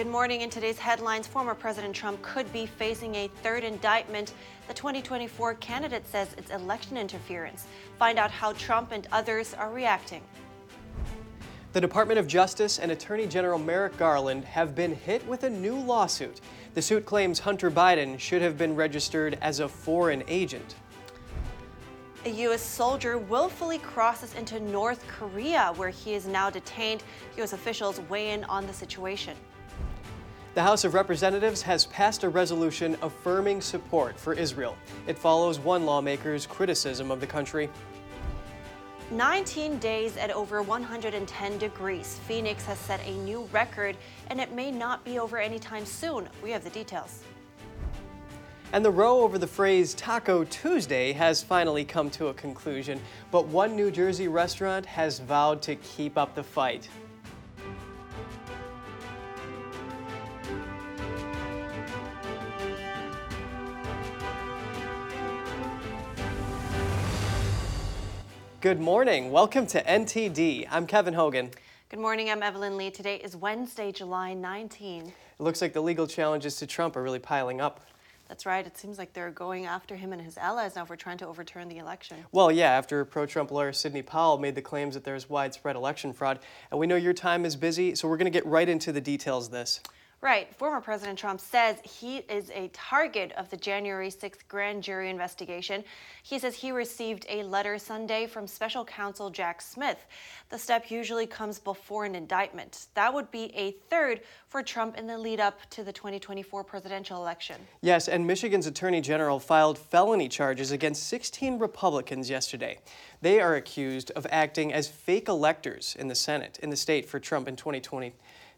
Good morning. In today's headlines, former President Trump could be facing a third indictment. The 2024 candidate says it's election interference. Find out how Trump and others are reacting. The Department of Justice and Attorney General Merrick Garland have been hit with a new lawsuit. The suit claims Hunter Biden should have been registered as a foreign agent. A U.S. soldier willfully crosses into North Korea, where he is now detained. U.S. officials weigh in on the situation. The House of Representatives has passed a resolution affirming support for Israel. It follows one lawmaker's criticism of the country. 19 days at over 110 degrees. Phoenix has set a new record, and it may not be over anytime soon. We have the details. And the row over the phrase Taco Tuesday has finally come to a conclusion, but one New Jersey restaurant has vowed to keep up the fight. Good morning. Welcome to NTD. I'm Kevin Hogan. Good morning. I'm Evelyn Lee. Today is Wednesday, July 19. It looks like the legal challenges to Trump are really piling up. That's right. It seems like they're going after him and his allies now for trying to overturn the election. Well, yeah, after pro Trump lawyer Sidney Powell made the claims that there's widespread election fraud. And we know your time is busy, so we're going to get right into the details of this. Right. Former President Trump says he is a target of the January 6th grand jury investigation. He says he received a letter Sunday from special counsel Jack Smith. The step usually comes before an indictment. That would be a third for Trump in the lead up to the 2024 presidential election. Yes, and Michigan's Attorney General filed felony charges against 16 Republicans yesterday. They are accused of acting as fake electors in the Senate in the state for Trump in 2020.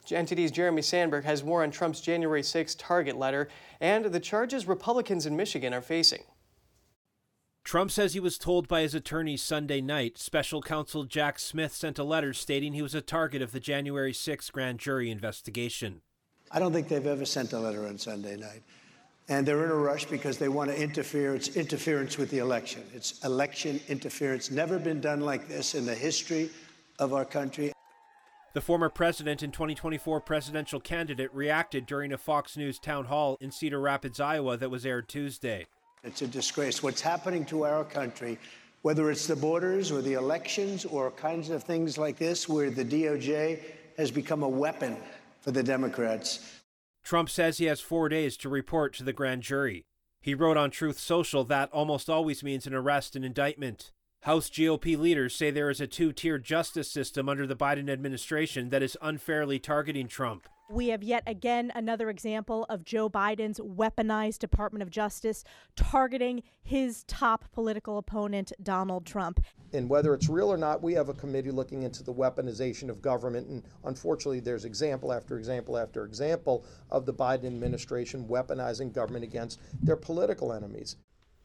NTD's Jeremy Sandberg has more on Trump's January 6 target letter and the charges Republicans in Michigan are facing. Trump says he was told by his attorney Sunday night. Special counsel Jack Smith sent a letter stating he was a target of the January 6 grand jury investigation. I don't think they've ever sent a letter on Sunday night. And they're in a rush because they want to interfere. It's interference with the election. It's election interference. Never been done like this in the history of our country. The former president and 2024 presidential candidate reacted during a Fox News town hall in Cedar Rapids, Iowa, that was aired Tuesday. It's a disgrace. What's happening to our country, whether it's the borders or the elections or kinds of things like this, where the DOJ has become a weapon for the Democrats. Trump says he has four days to report to the grand jury. He wrote on Truth Social that almost always means an arrest and indictment. House GOP leaders say there is a two tier justice system under the Biden administration that is unfairly targeting Trump. We have yet again another example of Joe Biden's weaponized Department of Justice targeting his top political opponent, Donald Trump. And whether it's real or not, we have a committee looking into the weaponization of government. And unfortunately, there's example after example after example of the Biden administration weaponizing government against their political enemies.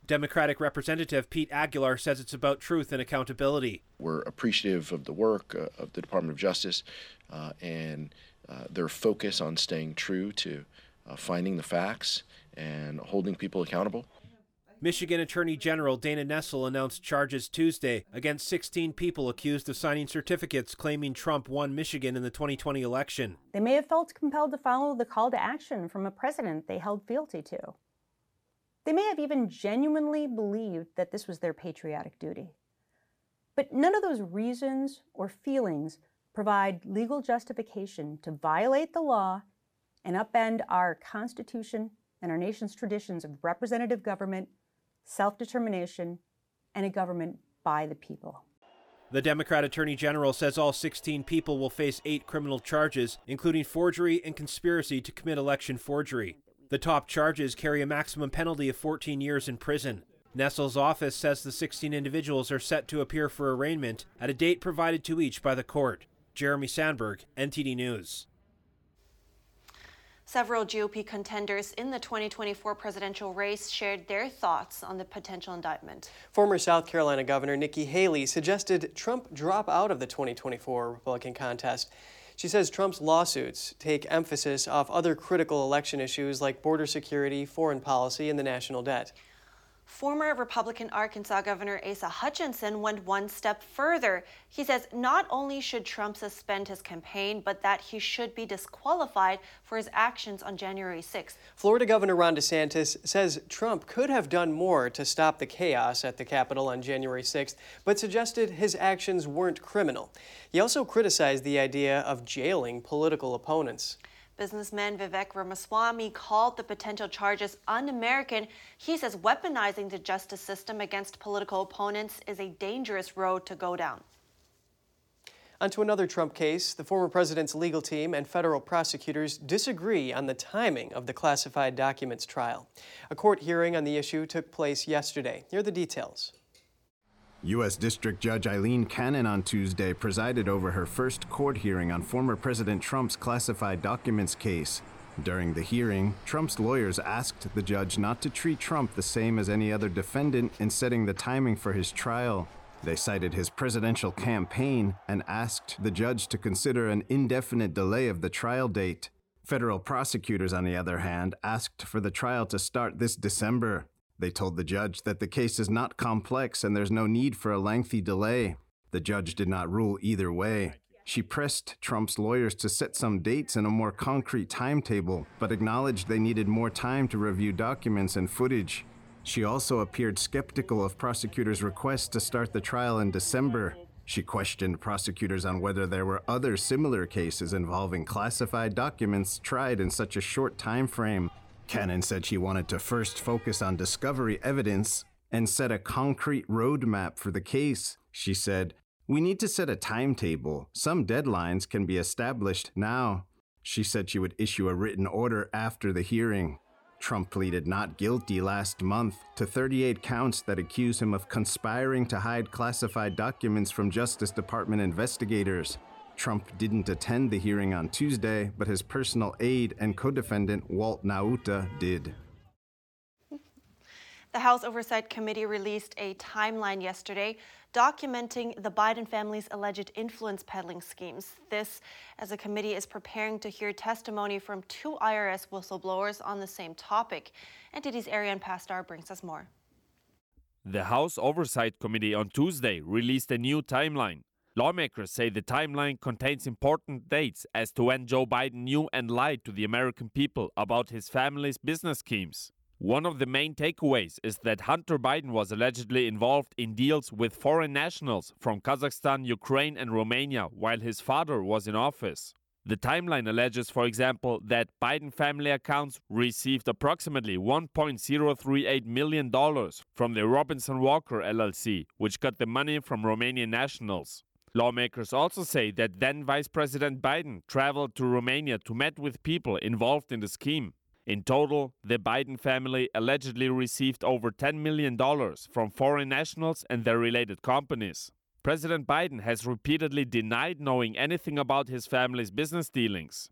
Democratic Representative Pete Aguilar says it's about truth and accountability. We're appreciative of the work uh, of the Department of Justice uh, and uh, their focus on staying true to uh, finding the facts and holding people accountable. Michigan Attorney General Dana Nessel announced charges Tuesday against 16 people accused of signing certificates claiming Trump won Michigan in the 2020 election. They may have felt compelled to follow the call to action from a president they held fealty to. They may have even genuinely believed that this was their patriotic duty. But none of those reasons or feelings provide legal justification to violate the law and upend our Constitution and our nation's traditions of representative government, self determination, and a government by the people. The Democrat Attorney General says all 16 people will face eight criminal charges, including forgery and conspiracy to commit election forgery. The top charges carry a maximum penalty of 14 years in prison. Nessel's office says the 16 individuals are set to appear for arraignment at a date provided to each by the court. Jeremy Sandberg, NTD News. Several GOP contenders in the 2024 presidential race shared their thoughts on the potential indictment. Former South Carolina Governor Nikki Haley suggested Trump drop out of the 2024 Republican contest. She says Trump's lawsuits take emphasis off other critical election issues like border security, foreign policy, and the national debt. Former Republican Arkansas Governor Asa Hutchinson went one step further. He says not only should Trump suspend his campaign, but that he should be disqualified for his actions on January 6th. Florida Governor Ron DeSantis says Trump could have done more to stop the chaos at the Capitol on January 6th, but suggested his actions weren't criminal. He also criticized the idea of jailing political opponents. Businessman Vivek Ramaswamy called the potential charges un American. He says weaponizing the justice system against political opponents is a dangerous road to go down. On to another Trump case. The former president's legal team and federal prosecutors disagree on the timing of the classified documents trial. A court hearing on the issue took place yesterday. Here are the details. U.S. District Judge Eileen Cannon on Tuesday presided over her first court hearing on former President Trump's classified documents case. During the hearing, Trump's lawyers asked the judge not to treat Trump the same as any other defendant in setting the timing for his trial. They cited his presidential campaign and asked the judge to consider an indefinite delay of the trial date. Federal prosecutors, on the other hand, asked for the trial to start this December. They told the judge that the case is not complex and there's no need for a lengthy delay. The judge did not rule either way. She pressed Trump's lawyers to set some dates and a more concrete timetable, but acknowledged they needed more time to review documents and footage. She also appeared skeptical of prosecutors' request to start the trial in December. She questioned prosecutors on whether there were other similar cases involving classified documents tried in such a short time frame. Cannon said she wanted to first focus on discovery evidence and set a concrete roadmap for the case. She said, We need to set a timetable. Some deadlines can be established now. She said she would issue a written order after the hearing. Trump pleaded not guilty last month to 38 counts that accuse him of conspiring to hide classified documents from Justice Department investigators. Trump didn't attend the hearing on Tuesday, but his personal aide and co defendant, Walt Nauta, did. The House Oversight Committee released a timeline yesterday documenting the Biden family's alleged influence peddling schemes. This, as the committee is preparing to hear testimony from two IRS whistleblowers on the same topic. NTD's Ariane Pastar brings us more. The House Oversight Committee on Tuesday released a new timeline. Lawmakers say the timeline contains important dates as to when Joe Biden knew and lied to the American people about his family's business schemes. One of the main takeaways is that Hunter Biden was allegedly involved in deals with foreign nationals from Kazakhstan, Ukraine, and Romania while his father was in office. The timeline alleges, for example, that Biden family accounts received approximately $1.038 million from the Robinson Walker LLC, which got the money from Romanian nationals. Lawmakers also say that then Vice President Biden traveled to Romania to meet with people involved in the scheme. In total, the Biden family allegedly received over $10 million from foreign nationals and their related companies. President Biden has repeatedly denied knowing anything about his family's business dealings.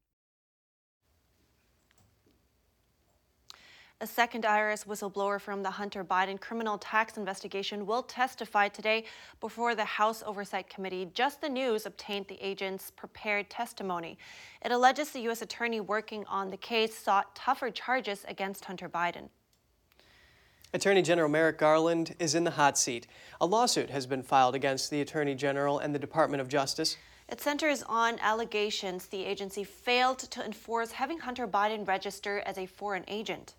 A second IRS whistleblower from the Hunter Biden criminal tax investigation will testify today before the House Oversight Committee. Just the News obtained the agent's prepared testimony. It alleges the U.S. attorney working on the case sought tougher charges against Hunter Biden. Attorney General Merrick Garland is in the hot seat. A lawsuit has been filed against the Attorney General and the Department of Justice. It centers on allegations the agency failed to enforce having Hunter Biden register as a foreign agent.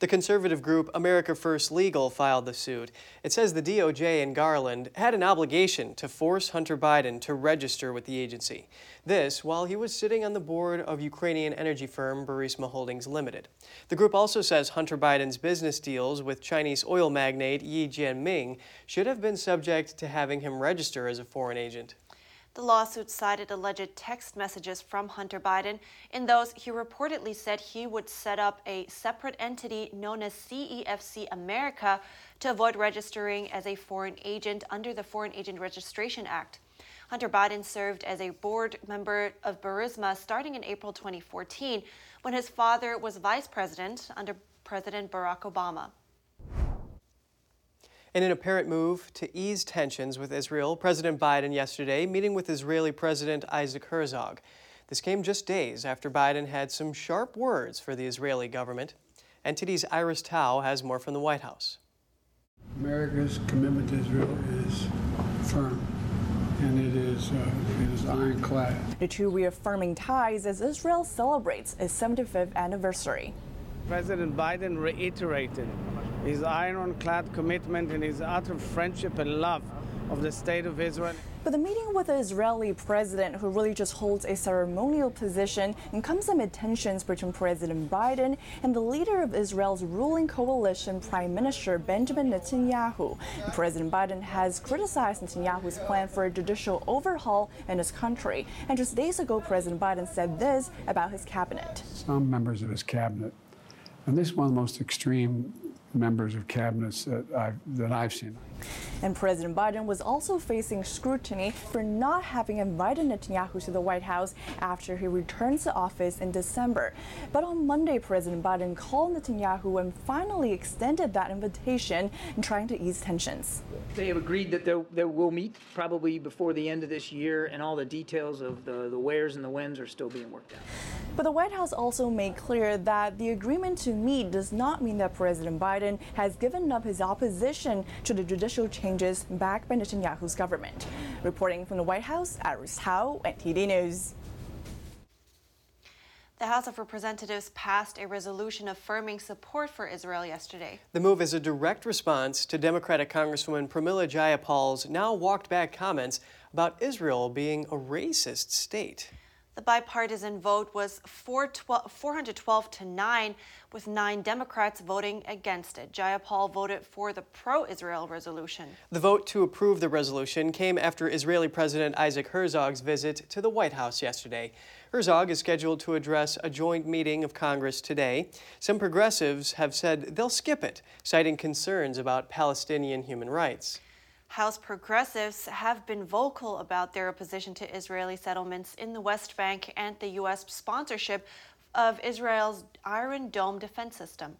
The conservative group America First Legal filed the suit. It says the DOJ and Garland had an obligation to force Hunter Biden to register with the agency. This while he was sitting on the board of Ukrainian energy firm Burisma Holdings Limited. The group also says Hunter Biden's business deals with Chinese oil magnate Ye Jianming should have been subject to having him register as a foreign agent. The lawsuit cited alleged text messages from Hunter Biden. In those, he reportedly said he would set up a separate entity known as CEFC America to avoid registering as a foreign agent under the Foreign Agent Registration Act. Hunter Biden served as a board member of Burisma starting in April 2014 when his father was vice president under President Barack Obama. In an apparent move to ease tensions with Israel, President Biden yesterday meeting with Israeli President Isaac Herzog. This came just days after Biden had some sharp words for the Israeli government. NTD's Iris Tao has more from the White House. America's commitment to Israel is firm and it is, uh, it is ironclad. The two reaffirming ties as Israel celebrates its 75th anniversary. President Biden reiterated his ironclad commitment and his utter friendship and love of the state of Israel. But the meeting with the Israeli president, who really just holds a ceremonial position, and comes amid tensions between President Biden and the leader of Israel's ruling coalition, Prime Minister Benjamin Netanyahu. And President Biden has criticized Netanyahu's plan for a judicial overhaul in his country. And just days ago, President Biden said this about his cabinet. Some members of his cabinet, and this is one of the most extreme members of cabinets that I've, that I've seen. And President Biden was also facing scrutiny for not having invited Netanyahu to the White House after he returned to office in December. But on Monday, President Biden called Netanyahu and finally extended that invitation in trying to ease tensions. They have agreed that they will meet probably before the end of this year, and all the details of the, the wheres and the whens are still being worked out. But the White House also made clear that the agreement to meet does not mean that President Biden has given up his opposition to the judicial changes backed by Netanyahu's government. Reporting from the White House, Iris Tao, NTD News. The House of Representatives passed a resolution affirming support for Israel yesterday. The move is a direct response to Democratic Congresswoman Pramila Jayapal's now walked back comments about Israel being a racist state. The bipartisan vote was 412 to 9, with nine Democrats voting against it. Jayapal voted for the pro Israel resolution. The vote to approve the resolution came after Israeli President Isaac Herzog's visit to the White House yesterday. Herzog is scheduled to address a joint meeting of Congress today. Some progressives have said they'll skip it, citing concerns about Palestinian human rights. House progressives have been vocal about their opposition to Israeli settlements in the West Bank and the U.S. sponsorship of Israel's Iron Dome defense system.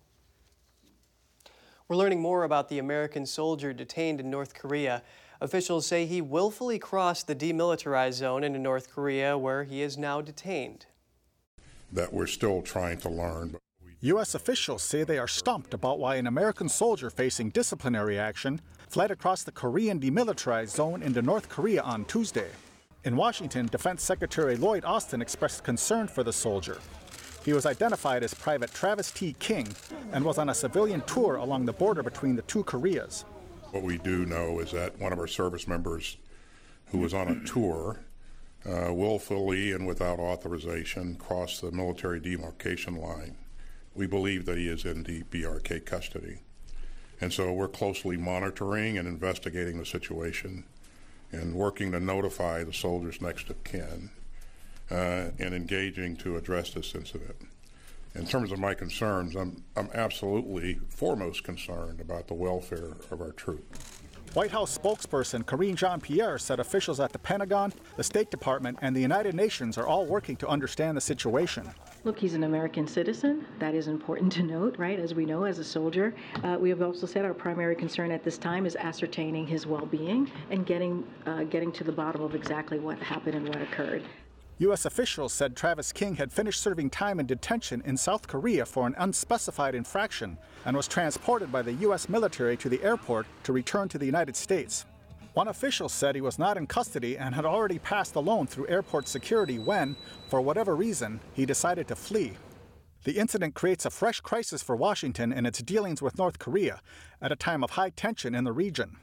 We're learning more about the American soldier detained in North Korea. Officials say he willfully crossed the demilitarized zone into North Korea, where he is now detained. That we're still trying to learn. U.S. officials say they are stumped about why an American soldier facing disciplinary action fled across the Korean demilitarized zone into North Korea on Tuesday. In Washington, Defense Secretary Lloyd Austin expressed concern for the soldier. He was identified as Private Travis T. King and was on a civilian tour along the border between the two Koreas. What we do know is that one of our service members who was on a tour uh, willfully and without authorization crossed the military demarcation line. We believe that he is in the DPRK custody. And so we're closely monitoring and investigating the situation and working to notify the soldiers next of kin uh, and engaging to address this incident. In terms of my concerns, I'm, I'm absolutely foremost concerned about the welfare of our troops. White House spokesperson Karine Jean Pierre said officials at the Pentagon, the State Department, and the United Nations are all working to understand the situation. Look, he's an American citizen. That is important to note, right? As we know, as a soldier. Uh, we have also said our primary concern at this time is ascertaining his well being and getting, uh, getting to the bottom of exactly what happened and what occurred. U.S. officials said Travis King had finished serving time in detention in South Korea for an unspecified infraction and was transported by the U.S. military to the airport to return to the United States. One official said he was not in custody and had already passed alone through airport security when, for whatever reason, he decided to flee. The incident creates a fresh crisis for Washington in its dealings with North Korea at a time of high tension in the region.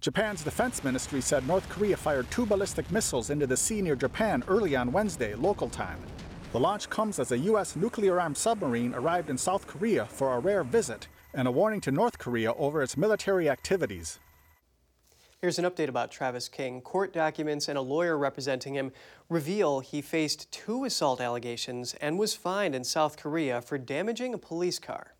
Japan's defense ministry said North Korea fired two ballistic missiles into the sea near Japan early on Wednesday, local time. The launch comes as a U.S. nuclear armed submarine arrived in South Korea for a rare visit and a warning to North Korea over its military activities. Here's an update about Travis King. Court documents and a lawyer representing him reveal he faced two assault allegations and was fined in South Korea for damaging a police car.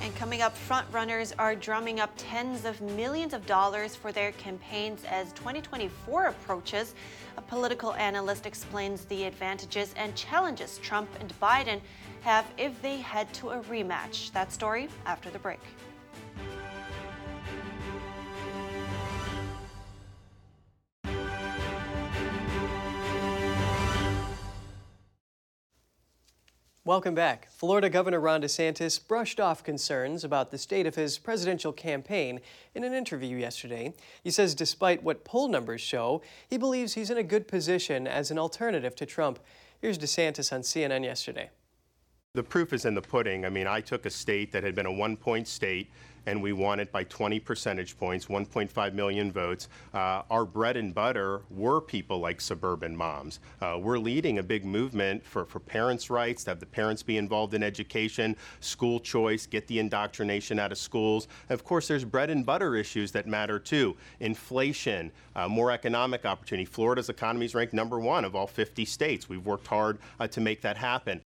And coming up, frontrunners are drumming up tens of millions of dollars for their campaigns as 2024 approaches. A political analyst explains the advantages and challenges Trump and Biden have if they head to a rematch. That story after the break. Welcome back. Florida Governor Ron DeSantis brushed off concerns about the state of his presidential campaign in an interview yesterday. He says despite what poll numbers show, he believes he's in a good position as an alternative to Trump. Here's DeSantis on CNN yesterday. The proof is in the pudding. I mean, I took a state that had been a one point state and we won it by 20 percentage points, 1.5 million votes. Uh, our bread and butter were people like suburban moms. Uh, we're leading a big movement for, for parents' rights, to have the parents be involved in education, school choice, get the indoctrination out of schools. Of course, there's bread and butter issues that matter too. Inflation, uh, more economic opportunity. Florida's economy is ranked number one of all 50 states. We've worked hard uh, to make that happen.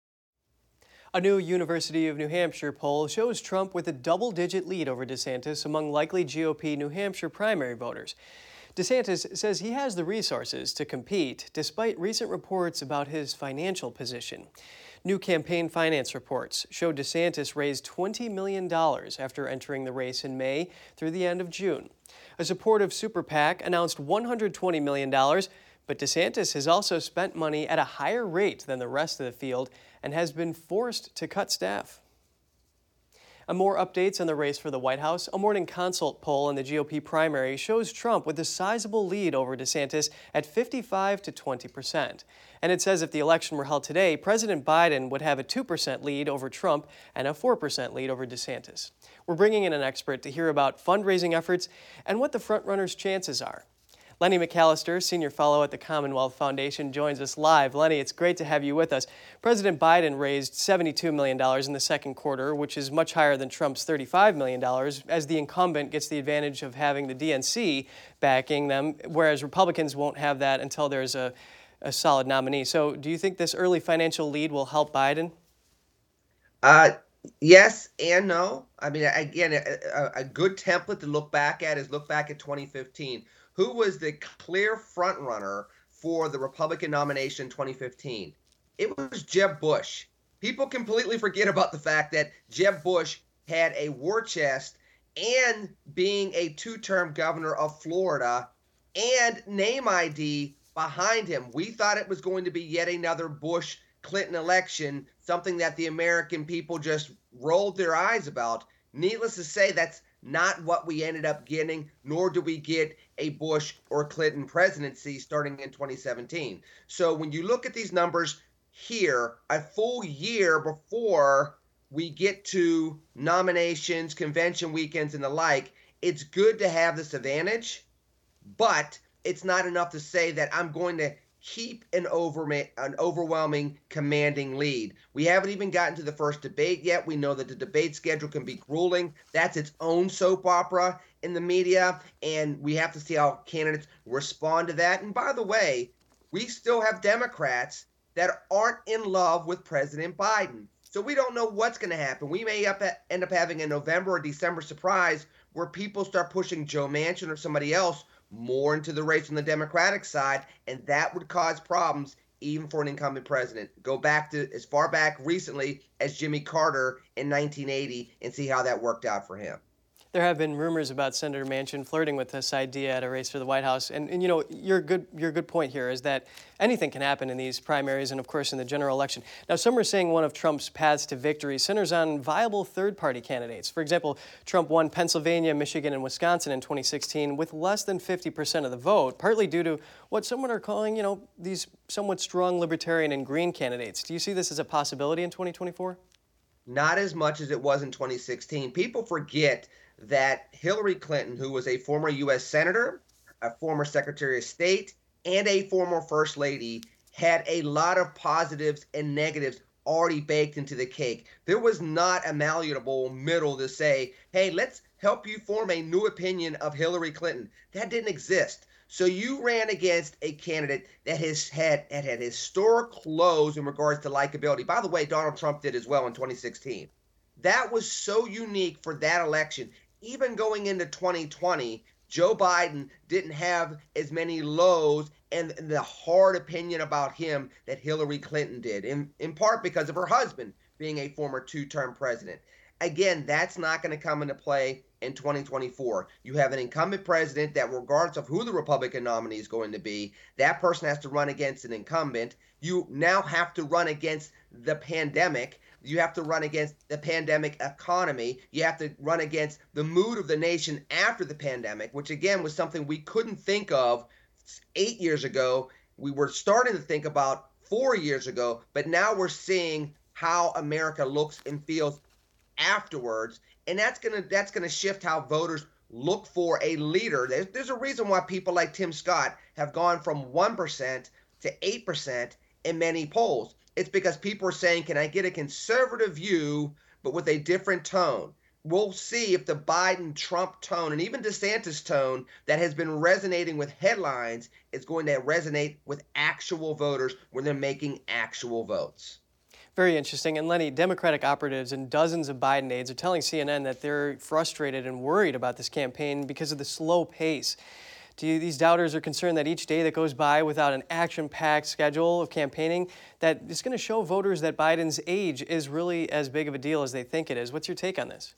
A new University of New Hampshire poll shows Trump with a double digit lead over DeSantis among likely GOP New Hampshire primary voters. DeSantis says he has the resources to compete despite recent reports about his financial position. New campaign finance reports show DeSantis raised $20 million after entering the race in May through the end of June. A supportive super PAC announced $120 million, but DeSantis has also spent money at a higher rate than the rest of the field and has been forced to cut staff. And more updates on the race for the White House. A morning consult poll in the GOP primary shows Trump with a sizable lead over DeSantis at 55 to 20 percent. And it says if the election were held today, President Biden would have a 2 percent lead over Trump and a 4 percent lead over DeSantis. We're bringing in an expert to hear about fundraising efforts and what the frontrunners' chances are. Lenny McAllister, Senior Fellow at the Commonwealth Foundation, joins us live. Lenny, it's great to have you with us. President Biden raised $72 million in the second quarter, which is much higher than Trump's $35 million, as the incumbent gets the advantage of having the DNC backing them, whereas Republicans won't have that until there's a, a solid nominee. So, do you think this early financial lead will help Biden? Uh, yes and no. I mean, again, a, a good template to look back at is look back at 2015 who was the clear front runner for the Republican nomination in 2015? It was Jeb Bush. People completely forget about the fact that Jeb Bush had a war chest and being a two term governor of Florida and name ID behind him. We thought it was going to be yet another Bush Clinton election, something that the American people just rolled their eyes about. Needless to say, that's not what we ended up getting, nor do we get a Bush or Clinton presidency starting in 2017. So when you look at these numbers here, a full year before we get to nominations, convention weekends, and the like, it's good to have this advantage, but it's not enough to say that I'm going to keep an over an overwhelming commanding lead. We haven't even gotten to the first debate yet. We know that the debate schedule can be grueling. That's its own soap opera in the media and we have to see how candidates respond to that. And by the way, we still have Democrats that aren't in love with President Biden. So we don't know what's going to happen. We may up end up having a November or December surprise where people start pushing Joe Manchin or somebody else more into the race on the Democratic side, and that would cause problems even for an incumbent president. Go back to as far back recently as Jimmy Carter in 1980 and see how that worked out for him there have been rumors about Senator Manchin flirting with this idea at a race for the White House. And, and, you know, your good your good point here is that anything can happen in these primaries and, of course, in the general election. Now, some are saying one of Trump's paths to victory centers on viable third-party candidates. For example, Trump won Pennsylvania, Michigan, and Wisconsin in 2016 with less than 50% of the vote, partly due to what some are calling, you know, these somewhat strong libertarian and green candidates. Do you see this as a possibility in 2024? Not as much as it was in 2016. People forget that Hillary Clinton, who was a former U.S. Senator, a former Secretary of State, and a former First Lady, had a lot of positives and negatives already baked into the cake. There was not a malleable middle to say, hey, let's help you form a new opinion of Hillary Clinton. That didn't exist. So you ran against a candidate that has had had, had historic lows in regards to likability. By the way, Donald Trump did as well in 2016. That was so unique for that election even going into 2020, Joe Biden didn't have as many lows and the hard opinion about him that Hillary Clinton did, in, in part because of her husband being a former two term president. Again, that's not going to come into play in 2024. You have an incumbent president that, regardless of who the Republican nominee is going to be, that person has to run against an incumbent. You now have to run against the pandemic. You have to run against the pandemic economy. You have to run against the mood of the nation after the pandemic, which again was something we couldn't think of eight years ago. We were starting to think about four years ago, but now we're seeing how America looks and feels afterwards, and that's gonna that's gonna shift how voters look for a leader. There's, there's a reason why people like Tim Scott have gone from one percent to eight percent in many polls. It's because people are saying, "Can I get a conservative view, but with a different tone?" We'll see if the Biden Trump tone and even DeSantis tone that has been resonating with headlines is going to resonate with actual voters when they're making actual votes. Very interesting. And Lenny, Democratic operatives and dozens of Biden aides are telling CNN that they're frustrated and worried about this campaign because of the slow pace. Do you, these doubters are concerned that each day that goes by without an action-packed schedule of campaigning, that it's going to show voters that Biden's age is really as big of a deal as they think it is. What's your take on this?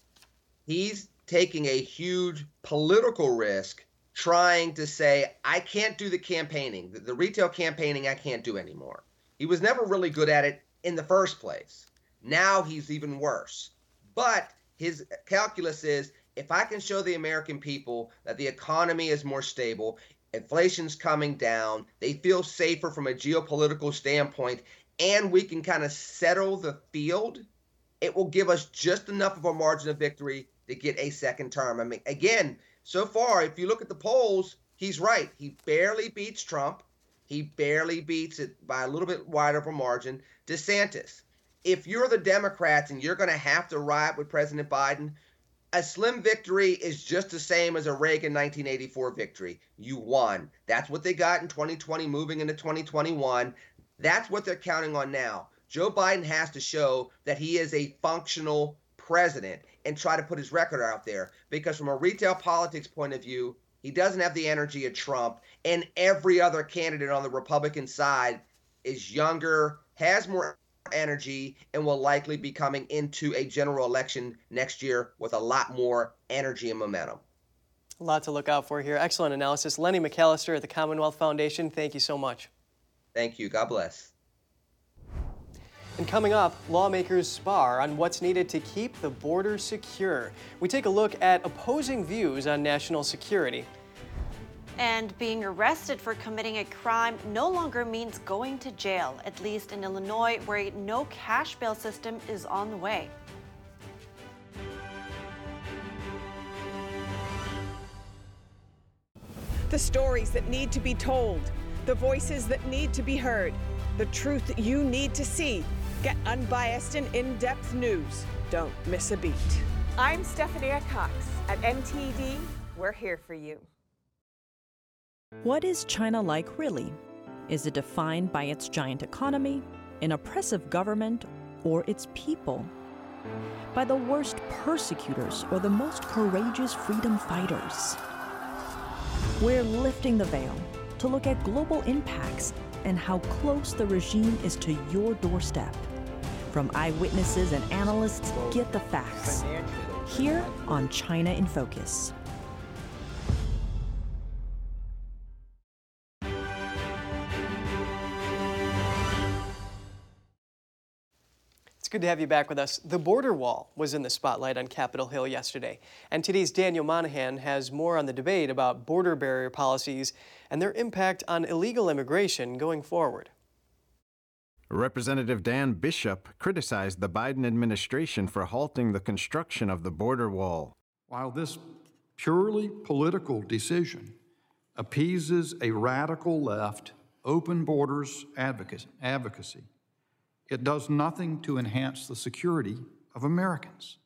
He's taking a huge political risk trying to say, I can't do the campaigning. The, the retail campaigning I can't do anymore. He was never really good at it in the first place. Now he's even worse. But his calculus is if I can show the American people that the economy is more stable, inflation's coming down, they feel safer from a geopolitical standpoint, and we can kind of settle the field, it will give us just enough of a margin of victory to get a second term. I mean, again, so far, if you look at the polls, he's right. He barely beats Trump. He barely beats it by a little bit wider of a margin. DeSantis, if you're the Democrats and you're going to have to ride with President Biden, a slim victory is just the same as a Reagan 1984 victory. You won. That's what they got in 2020, moving into 2021. That's what they're counting on now. Joe Biden has to show that he is a functional president and try to put his record out there because, from a retail politics point of view, he doesn't have the energy of Trump, and every other candidate on the Republican side is younger, has more energy, and will likely be coming into a general election next year with a lot more energy and momentum. A lot to look out for here. Excellent analysis. Lenny McAllister at the Commonwealth Foundation, thank you so much. Thank you. God bless. And coming up, lawmakers spar on what's needed to keep the border secure. We take a look at opposing views on national security. And being arrested for committing a crime no longer means going to jail, at least in Illinois, where a no cash bail system is on the way. The stories that need to be told, the voices that need to be heard, the truth you need to see. Get unbiased and in depth news. Don't miss a beat. I'm Stephanie Cox. At NTD, we're here for you. What is China like really? Is it defined by its giant economy, an oppressive government, or its people? By the worst persecutors or the most courageous freedom fighters? We're lifting the veil to look at global impacts and how close the regime is to your doorstep. From eyewitnesses and analysts, get the facts. Here on China in Focus. It's good to have you back with us. The border wall was in the spotlight on Capitol Hill yesterday. NTD's Daniel Monahan has more on the debate about border barrier policies and their impact on illegal immigration going forward. Representative Dan Bishop criticized the Biden administration for halting the construction of the border wall. While this purely political decision appeases a radical left open borders advocacy, it does nothing to enhance the security of Americans.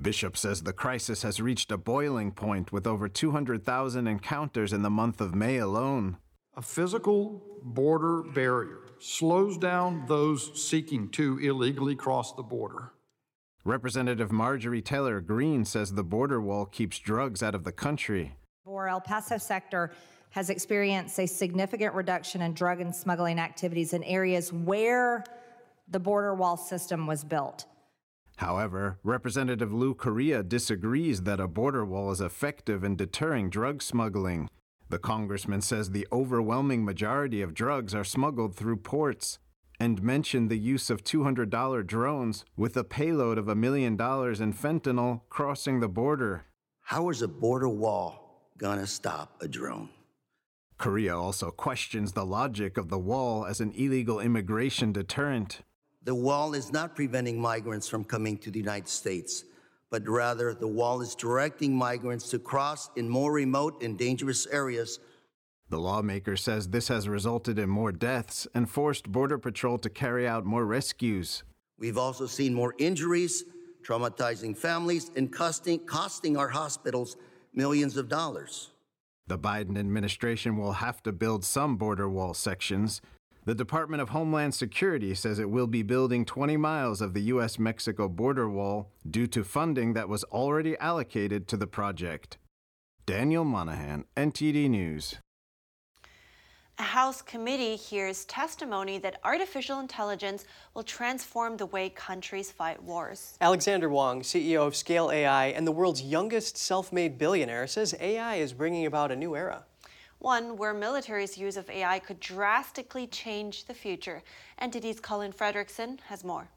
Bishop says the crisis has reached a boiling point with over 200,000 encounters in the month of May alone. A physical border barrier slows down those seeking to illegally cross the border. Representative Marjorie Taylor Greene says the border wall keeps drugs out of the country. Our El Paso sector has experienced a significant reduction in drug and smuggling activities in areas where the border wall system was built. However, Representative Lou Correa disagrees that a border wall is effective in deterring drug smuggling. The congressman says the overwhelming majority of drugs are smuggled through ports and mentioned the use of $200 drones with a payload of a million dollars in fentanyl crossing the border. How is a border wall gonna stop a drone? Correa also questions the logic of the wall as an illegal immigration deterrent. The wall is not preventing migrants from coming to the United States, but rather the wall is directing migrants to cross in more remote and dangerous areas. The lawmaker says this has resulted in more deaths and forced Border Patrol to carry out more rescues. We've also seen more injuries, traumatizing families, and costing, costing our hospitals millions of dollars. The Biden administration will have to build some border wall sections. The Department of Homeland Security says it will be building 20 miles of the U.S. Mexico border wall due to funding that was already allocated to the project. Daniel Monahan, NTD News. A House committee hears testimony that artificial intelligence will transform the way countries fight wars. Alexander Wang, CEO of Scale AI and the world's youngest self made billionaire, says AI is bringing about a new era. One where military's use of AI could drastically change the future. NTD's Colin Fredrickson has more.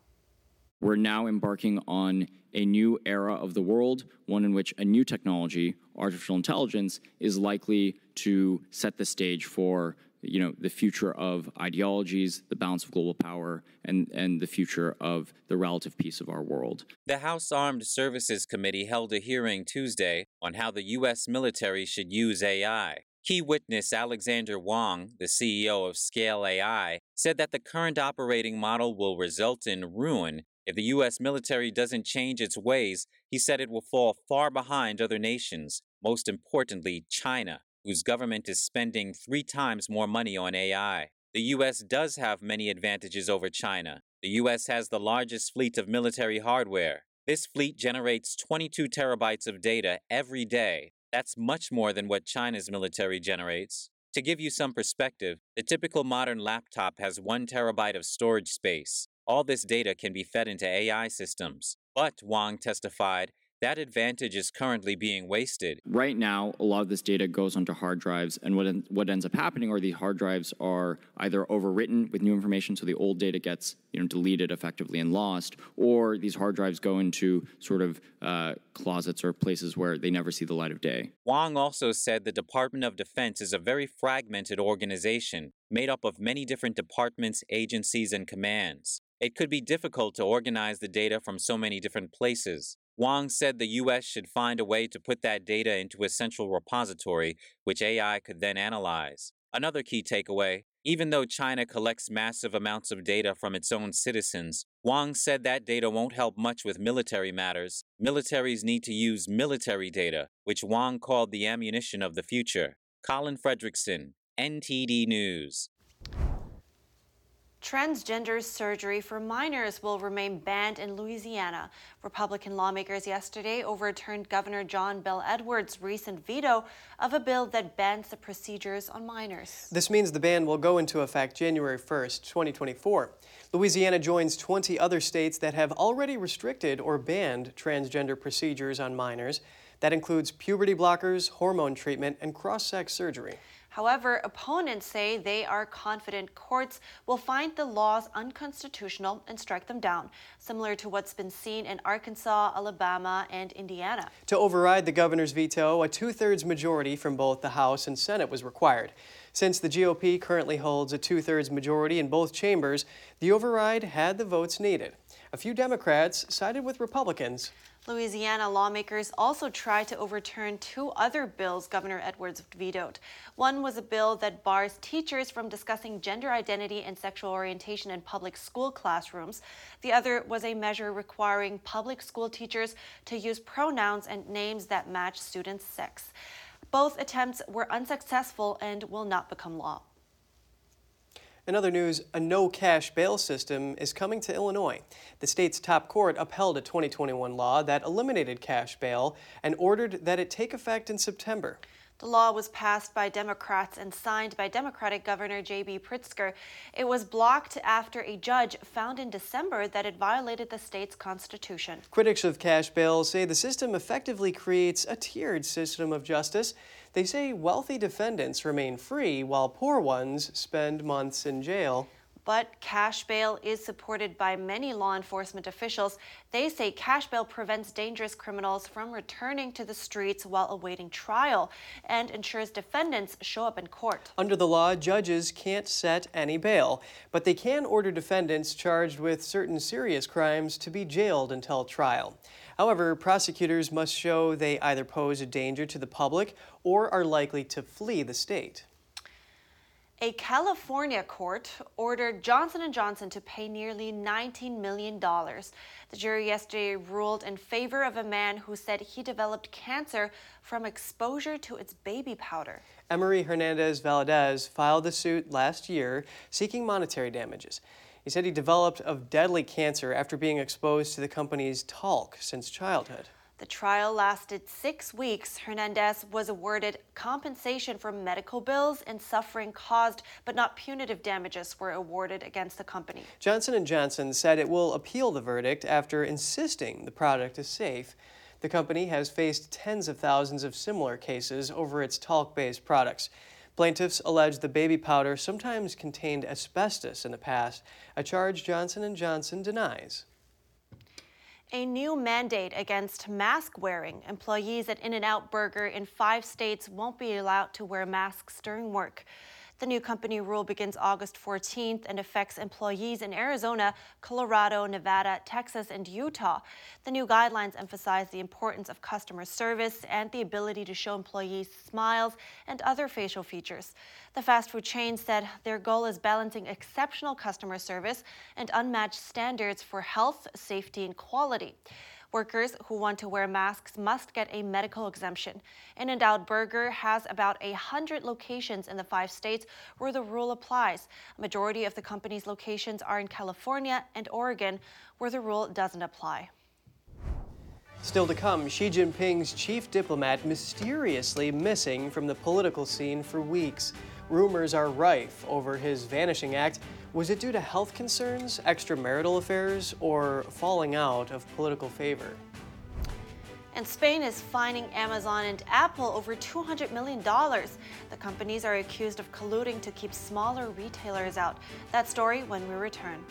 We're now embarking on a new era of the world, one in which a new technology, artificial intelligence, is likely to set the stage for you know the future of ideologies, the balance of global power, and and the future of the relative peace of our world. The House Armed Services Committee held a hearing Tuesday on how the U.S. military should use AI. Key witness Alexander Wang, the CEO of Scale AI, said that the current operating model will result in ruin if the U.S. military doesn't change its ways. He said it will fall far behind other nations, most importantly, China whose government is spending three times more money on AI. The U.S. does have many advantages over China. The U.S. has the largest fleet of military hardware. This fleet generates 22 terabytes of data every day. That's much more than what China's military generates. To give you some perspective, the typical modern laptop has one terabyte of storage space. All this data can be fed into AI systems. But, Wang testified, that advantage is currently being wasted. Right now, a lot of this data goes onto hard drives, and what, en- what ends up happening are the hard drives are either overwritten with new information, so the old data gets you know deleted effectively and lost, or these hard drives go into sort of uh, closets or places where they never see the light of day. Wang also said the Department of Defense is a very fragmented organization made up of many different departments, agencies, and commands. It could be difficult to organize the data from so many different places. Wang said the U.S. should find a way to put that data into a central repository, which AI could then analyze. Another key takeaway even though China collects massive amounts of data from its own citizens, Wang said that data won't help much with military matters. Militaries need to use military data, which Wang called the ammunition of the future. Colin Fredrickson, NTD News. Transgender surgery for minors will remain banned in Louisiana. Republican lawmakers yesterday overturned Governor John Bel Edwards' recent veto of a bill that bans the procedures on minors. This means the ban will go into effect January 1st, 2024. Louisiana joins 20 other states that have already restricted or banned transgender procedures on minors. That includes puberty blockers, hormone treatment, and cross sex surgery. However, opponents say they are confident courts will find the laws unconstitutional and strike them down, similar to what's been seen in Arkansas, Alabama, and Indiana. To override the governor's veto, a two thirds majority from both the House and Senate was required. Since the GOP currently holds a two thirds majority in both chambers, the override had the votes needed. A few Democrats sided with Republicans. Louisiana lawmakers also tried to overturn two other bills Governor Edwards vetoed. One was a bill that bars teachers from discussing gender identity and sexual orientation in public school classrooms. The other was a measure requiring public school teachers to use pronouns and names that match students' sex. Both attempts were unsuccessful and will not become law. In other news, a no cash bail system is coming to Illinois. The state's top court upheld a 2021 law that eliminated cash bail and ordered that it take effect in September. The law was passed by Democrats and signed by Democratic Governor J.B. Pritzker. It was blocked after a judge found in December that it violated the state's constitution. Critics of cash bail say the system effectively creates a tiered system of justice. They say wealthy defendants remain free while poor ones spend months in jail. But cash bail is supported by many law enforcement officials. They say cash bail prevents dangerous criminals from returning to the streets while awaiting trial and ensures defendants show up in court. Under the law, judges can't set any bail, but they can order defendants charged with certain serious crimes to be jailed until trial. However, prosecutors must show they either pose a danger to the public or are likely to flee the state. A California court ordered Johnson & Johnson to pay nearly $19 million. The jury yesterday ruled in favor of a man who said he developed cancer from exposure to its baby powder. Emery Hernandez Valadez filed the suit last year seeking monetary damages. He said he developed of deadly cancer after being exposed to the company's talc since childhood. The trial lasted six weeks. Hernandez was awarded compensation for medical bills and suffering caused, but not punitive damages were awarded against the company. Johnson & Johnson said it will appeal the verdict after insisting the product is safe. The company has faced tens of thousands of similar cases over its talc-based products. Plaintiffs allege the baby powder sometimes contained asbestos in the past, a charge Johnson & Johnson denies. A new mandate against mask wearing. Employees at In N Out Burger in five states won't be allowed to wear masks during work. The new company rule begins August 14th and affects employees in Arizona, Colorado, Nevada, Texas, and Utah. The new guidelines emphasize the importance of customer service and the ability to show employees smiles and other facial features. The fast food chain said their goal is balancing exceptional customer service and unmatched standards for health, safety, and quality. Workers who want to wear masks must get a medical exemption. In n Out Burger has about a hundred locations in the five states where the rule applies. A majority of the company's locations are in California and Oregon, where the rule doesn't apply. Still to come, Xi Jinping's chief diplomat mysteriously missing from the political scene for weeks. Rumors are rife over his vanishing act was it due to health concerns, extramarital affairs, or falling out of political favor? And Spain is fining Amazon and Apple over $200 million. The companies are accused of colluding to keep smaller retailers out. That story when we return.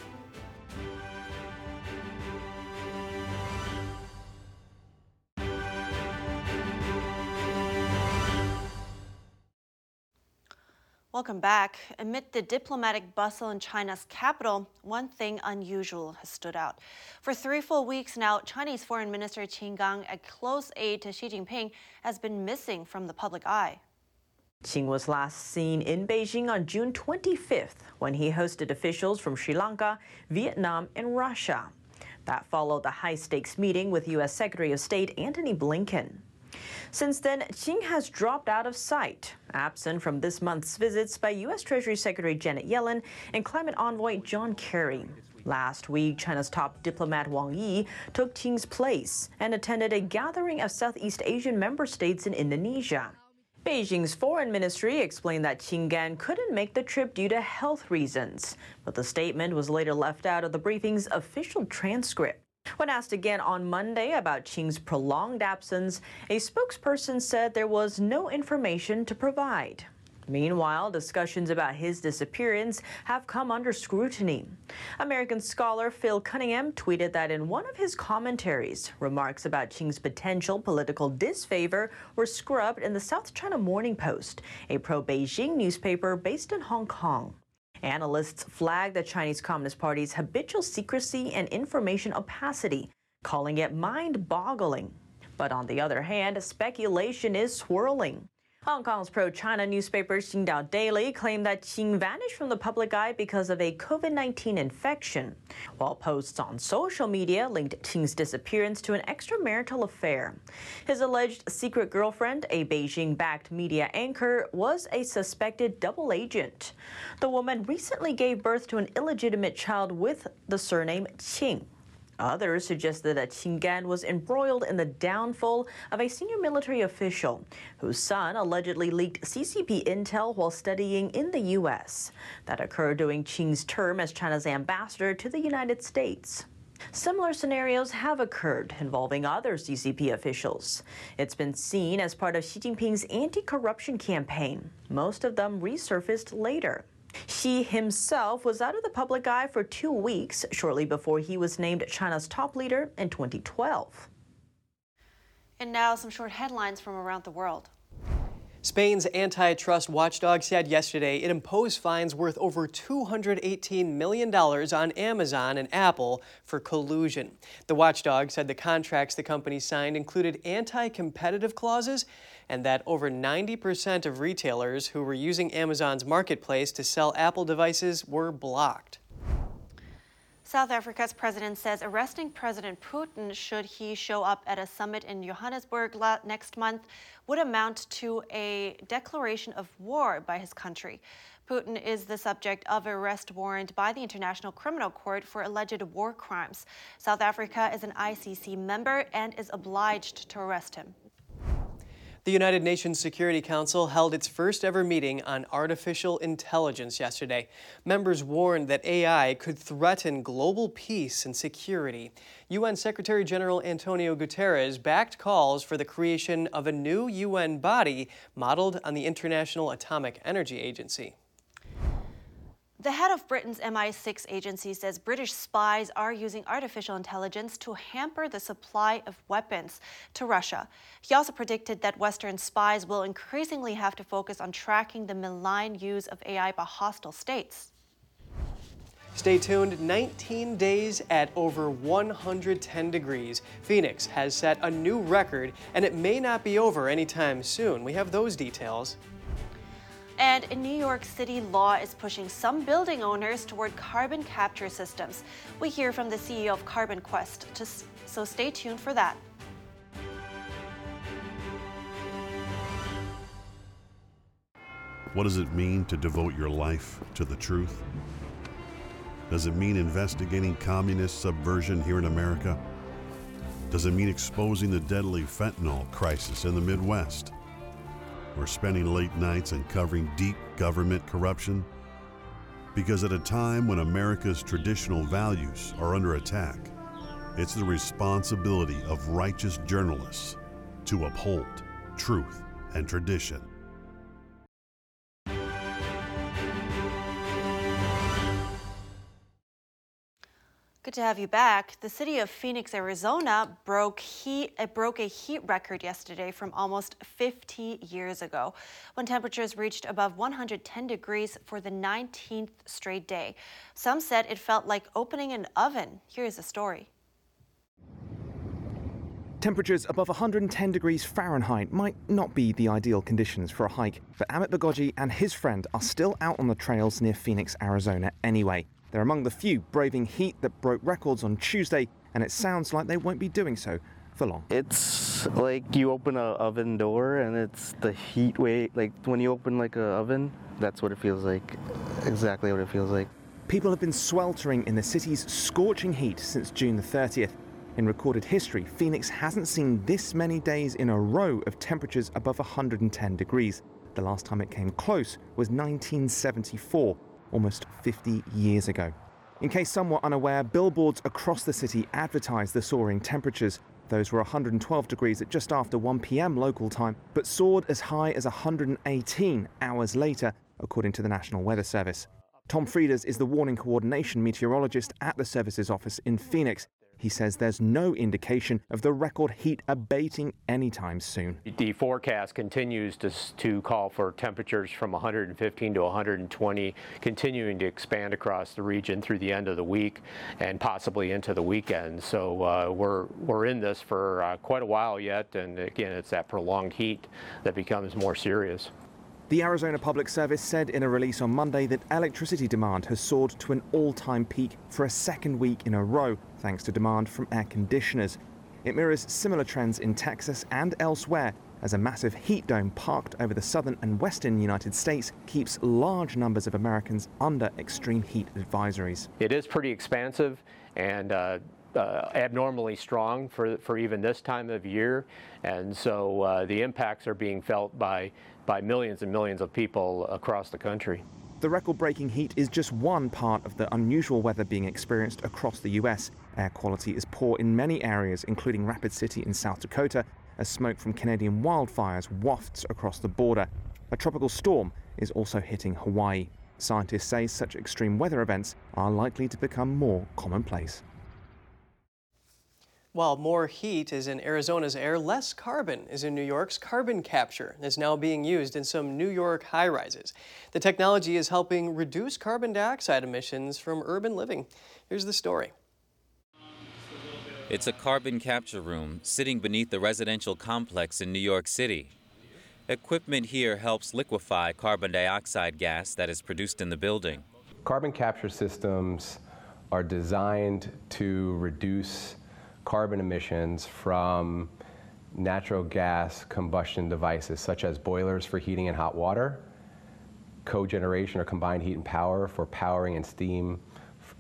Welcome back. Amid the diplomatic bustle in China's capital, one thing unusual has stood out. For three full weeks now, Chinese Foreign Minister Qin Gang, a close aide to Xi Jinping, has been missing from the public eye. Qin was last seen in Beijing on June 25th when he hosted officials from Sri Lanka, Vietnam, and Russia. That followed the high stakes meeting with U.S. Secretary of State Antony Blinken. Since then, Qin has dropped out of sight, absent from this month's visits by U.S. Treasury Secretary Janet Yellen and climate envoy John Kerry. Last week, China's top diplomat Wang Yi took Qin's place and attended a gathering of Southeast Asian member states in Indonesia. Beijing's foreign ministry explained that Qin Gang couldn't make the trip due to health reasons, but the statement was later left out of the briefing's official transcript. When asked again on Monday about Qin's prolonged absence, a spokesperson said there was no information to provide. Meanwhile, discussions about his disappearance have come under scrutiny. American scholar Phil Cunningham tweeted that in one of his commentaries, remarks about Qin's potential political disfavor were scrubbed in the South China Morning Post, a pro Beijing newspaper based in Hong Kong. Analysts flag the Chinese Communist Party's habitual secrecy and information opacity, calling it mind boggling. But on the other hand, speculation is swirling. Hong Kong's pro China newspaper Sing Tao Daily claimed that Qin vanished from the public eye because of a COVID 19 infection, while posts on social media linked Qin's disappearance to an extramarital affair. His alleged secret girlfriend, a Beijing backed media anchor, was a suspected double agent. The woman recently gave birth to an illegitimate child with the surname Qin. Others suggested that Qin Gang was embroiled in the downfall of a senior military official whose son allegedly leaked CCP intel while studying in the U.S. That occurred during Qin's term as China's ambassador to the United States. Similar scenarios have occurred involving other CCP officials. It's been seen as part of Xi Jinping's anti corruption campaign. Most of them resurfaced later. Xi himself was out of the public eye for two weeks shortly before he was named China's top leader in 2012. And now some short headlines from around the world. Spain's antitrust watchdog said yesterday it imposed fines worth over $218 million on Amazon and Apple for collusion. The watchdog said the contracts the companies signed included anti competitive clauses and that over 90% of retailers who were using Amazon's marketplace to sell Apple devices were blocked. South Africa's president says arresting President Putin, should he show up at a summit in Johannesburg next month, would amount to a declaration of war by his country. Putin is the subject of arrest warrant by the International Criminal Court for alleged war crimes. South Africa is an ICC member and is obliged to arrest him. The United Nations Security Council held its first ever meeting on artificial intelligence yesterday. Members warned that AI could threaten global peace and security. UN Secretary General Antonio Guterres backed calls for the creation of a new UN body modeled on the International Atomic Energy Agency. The head of Britain's MI6 agency says British spies are using artificial intelligence to hamper the supply of weapons to Russia. He also predicted that Western spies will increasingly have to focus on tracking the malign use of AI by hostile states. Stay tuned 19 days at over 110 degrees. Phoenix has set a new record, and it may not be over anytime soon. We have those details. And in New York City, law is pushing some building owners toward carbon capture systems. We hear from the CEO of Carbon Quest, so stay tuned for that. What does it mean to devote your life to the truth? Does it mean investigating communist subversion here in America? Does it mean exposing the deadly fentanyl crisis in the Midwest? Or spending late nights uncovering deep government corruption? Because at a time when America's traditional values are under attack, it's the responsibility of righteous journalists to uphold truth and tradition. Good to have you back. The city of Phoenix, Arizona broke heat it broke a heat record yesterday from almost 50 years ago when temperatures reached above 110 degrees for the 19th straight day. Some said it felt like opening an oven. Here's the story. Temperatures above 110 degrees Fahrenheit might not be the ideal conditions for a hike, but Amit Bagoji and his friend are still out on the trails near Phoenix, Arizona anyway. They're among the few braving heat that broke records on Tuesday, and it sounds like they won't be doing so for long. It's like you open an oven door and it's the heat wave. Like when you open like an oven, that's what it feels like. Exactly what it feels like. People have been sweltering in the city's scorching heat since June the 30th. In recorded history, Phoenix hasn't seen this many days in a row of temperatures above 110 degrees. The last time it came close was 1974, almost 50 years ago. In case some were unaware, billboards across the city advertised the soaring temperatures. Those were 112 degrees at just after 1 p.m. local time, but soared as high as 118 hours later, according to the National Weather Service. Tom Frieders is the warning coordination meteorologist at the service's office in Phoenix. He says there's no indication of the record heat abating anytime soon. The forecast continues to, to call for temperatures from 115 to 120, continuing to expand across the region through the end of the week and possibly into the weekend. So uh, we're, we're in this for uh, quite a while yet, and again, it's that prolonged heat that becomes more serious. The Arizona Public Service said in a release on Monday that electricity demand has soared to an all time peak for a second week in a row, thanks to demand from air conditioners. It mirrors similar trends in Texas and elsewhere as a massive heat dome parked over the southern and western United States keeps large numbers of Americans under extreme heat advisories. It is pretty expansive, and uh, uh, abnormally strong for, for even this time of year. And so uh, the impacts are being felt by, by millions and millions of people across the country. The record breaking heat is just one part of the unusual weather being experienced across the US. Air quality is poor in many areas, including Rapid City in South Dakota, as smoke from Canadian wildfires wafts across the border. A tropical storm is also hitting Hawaii. Scientists say such extreme weather events are likely to become more commonplace. While more heat is in Arizona's air, less carbon is in New York's carbon capture and is now being used in some New York high rises. The technology is helping reduce carbon dioxide emissions from urban living. Here's the story. It's a carbon capture room sitting beneath the residential complex in New York City. Equipment here helps liquefy carbon dioxide gas that is produced in the building. Carbon capture systems are designed to reduce carbon emissions from natural gas combustion devices such as boilers for heating and hot water, cogeneration or combined heat and power for powering and steam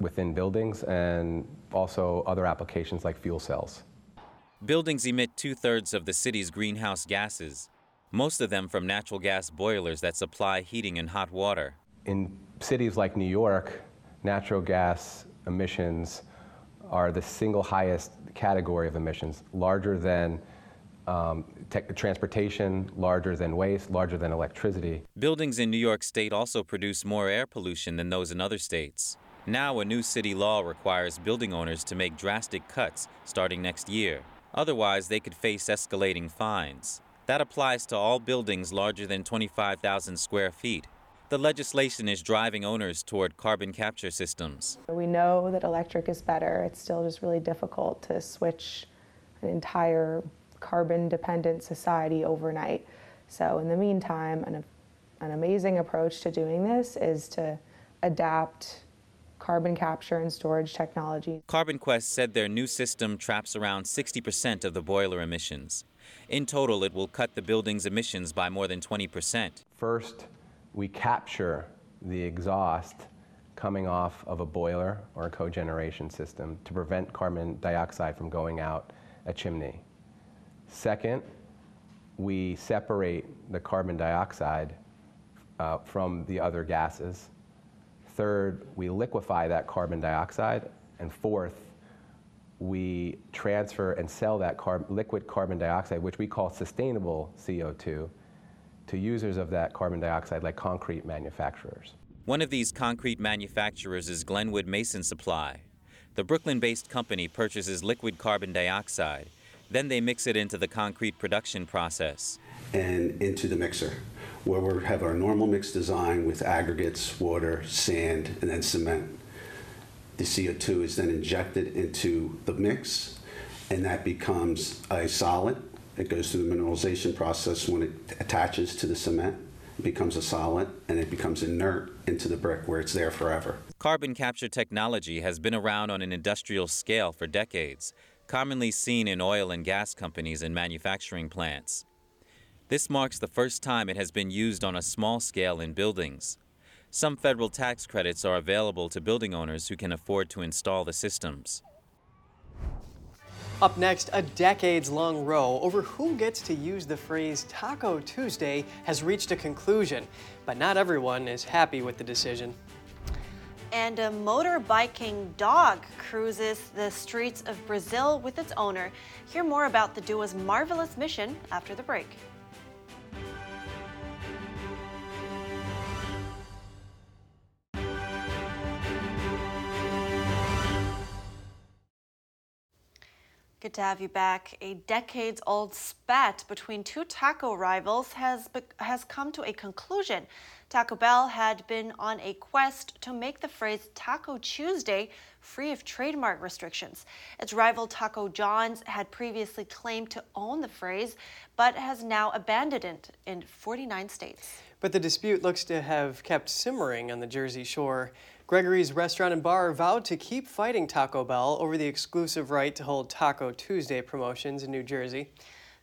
within buildings, and also other applications like fuel cells. Buildings emit two thirds of the city's greenhouse gases, most of them from natural gas boilers that supply heating and hot water. In cities like New York, natural gas emissions are the single highest category of emissions, larger than um, transportation, larger than waste, larger than electricity. Buildings in New York State also produce more air pollution than those in other states. Now, a new city law requires building owners to make drastic cuts starting next year. Otherwise, they could face escalating fines. That applies to all buildings larger than 25,000 square feet. The legislation is driving owners toward carbon capture systems. We know that electric is better. It's still just really difficult to switch an entire carbon dependent society overnight. So, in the meantime, an, an amazing approach to doing this is to adapt carbon capture and storage technology. Carbon Quest said their new system traps around 60% of the boiler emissions. In total, it will cut the building's emissions by more than 20%. First, we capture the exhaust coming off of a boiler or a cogeneration system to prevent carbon dioxide from going out a chimney. Second, we separate the carbon dioxide uh, from the other gases. Third, we liquefy that carbon dioxide. And fourth, we transfer and sell that carb liquid carbon dioxide, which we call sustainable CO2, to users of that carbon dioxide like concrete manufacturers. One of these concrete manufacturers is Glenwood Mason Supply. The Brooklyn based company purchases liquid carbon dioxide. Then they mix it into the concrete production process. And into the mixer, where we have our normal mix design with aggregates, water, sand, and then cement. The CO2 is then injected into the mix, and that becomes a solid. It goes through the mineralization process when it attaches to the cement, becomes a solid, and it becomes inert into the brick where it's there forever. Carbon capture technology has been around on an industrial scale for decades, commonly seen in oil and gas companies and manufacturing plants. This marks the first time it has been used on a small scale in buildings. Some federal tax credits are available to building owners who can afford to install the systems. Up next, a decades long row over who gets to use the phrase Taco Tuesday has reached a conclusion, but not everyone is happy with the decision. And a motorbiking dog cruises the streets of Brazil with its owner. Hear more about the duo's marvelous mission after the break. Good to have you back. A decades old spat between two taco rivals has, has come to a conclusion. Taco Bell had been on a quest to make the phrase Taco Tuesday free of trademark restrictions. Its rival Taco John's had previously claimed to own the phrase, but has now abandoned it in 49 states. But the dispute looks to have kept simmering on the Jersey Shore. Gregory's Restaurant and Bar vowed to keep fighting Taco Bell over the exclusive right to hold Taco Tuesday promotions in New Jersey.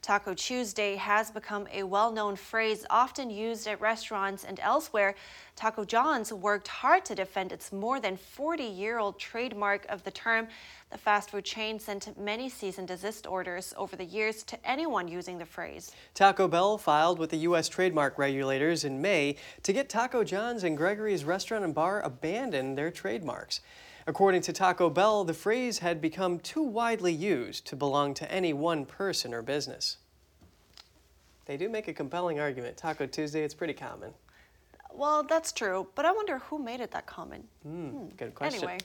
Taco Tuesday has become a well known phrase often used at restaurants and elsewhere. Taco John's worked hard to defend its more than 40 year old trademark of the term. The fast food chain sent many cease and desist orders over the years to anyone using the phrase. Taco Bell filed with the U.S. trademark regulators in May to get Taco John's and Gregory's Restaurant and Bar abandon their trademarks. According to Taco Bell, the phrase had become too widely used to belong to any one person or business. They do make a compelling argument. Taco Tuesday, it's pretty common. Well, that's true, but I wonder who made it that common. Mm, Good question. Anyway,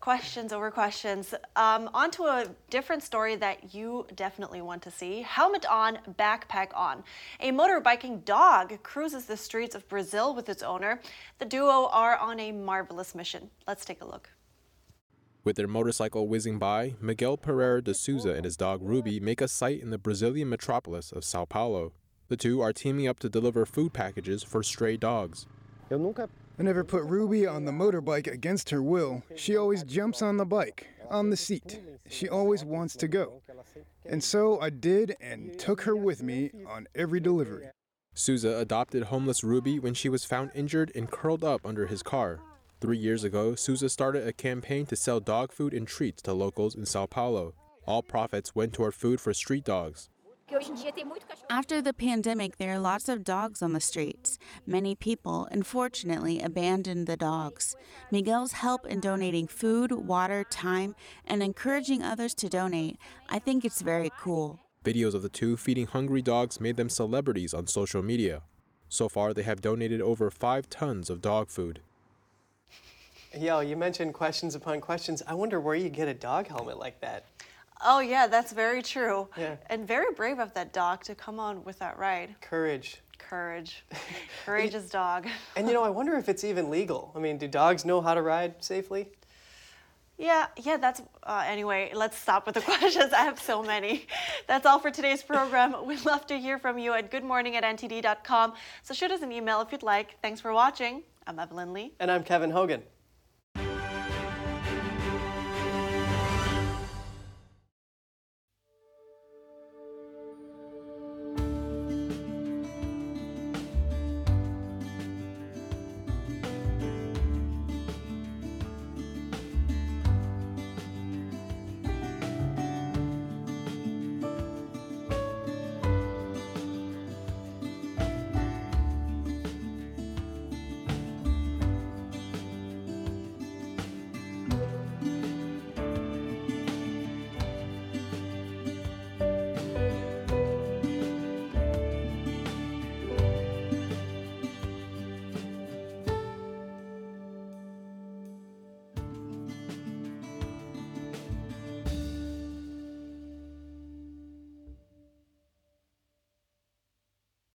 questions over questions. Um, on to a different story that you definitely want to see. Helmet on, backpack on. A motorbiking dog cruises the streets of Brazil with its owner. The duo are on a marvelous mission. Let's take a look. With their motorcycle whizzing by, Miguel Pereira de Souza and his dog Ruby make a sight in the Brazilian metropolis of Sao Paulo. The two are teaming up to deliver food packages for stray dogs. I never put Ruby on the motorbike against her will. She always jumps on the bike, on the seat. She always wants to go. And so I did and took her with me on every delivery. Souza adopted homeless Ruby when she was found injured and curled up under his car. Three years ago, Souza started a campaign to sell dog food and treats to locals in Sao Paulo. All profits went toward food for street dogs. After the pandemic, there are lots of dogs on the streets. Many people, unfortunately, abandoned the dogs. Miguel's help in donating food, water, time, and encouraging others to donate, I think it's very cool. Videos of the two feeding hungry dogs made them celebrities on social media. So far, they have donated over five tons of dog food. Yo, you mentioned questions upon questions. I wonder where you get a dog helmet like that. Oh, yeah, that's very true. Yeah. And very brave of that dog to come on with that ride. Courage. Courage. Courageous dog. And you know, I wonder if it's even legal. I mean, do dogs know how to ride safely? Yeah, yeah, that's uh, anyway. Let's stop with the questions. I have so many. That's all for today's program. We'd love to hear from you at goodmorning at ntd.com. So shoot us an email if you'd like. Thanks for watching. I'm Evelyn Lee. And I'm Kevin Hogan.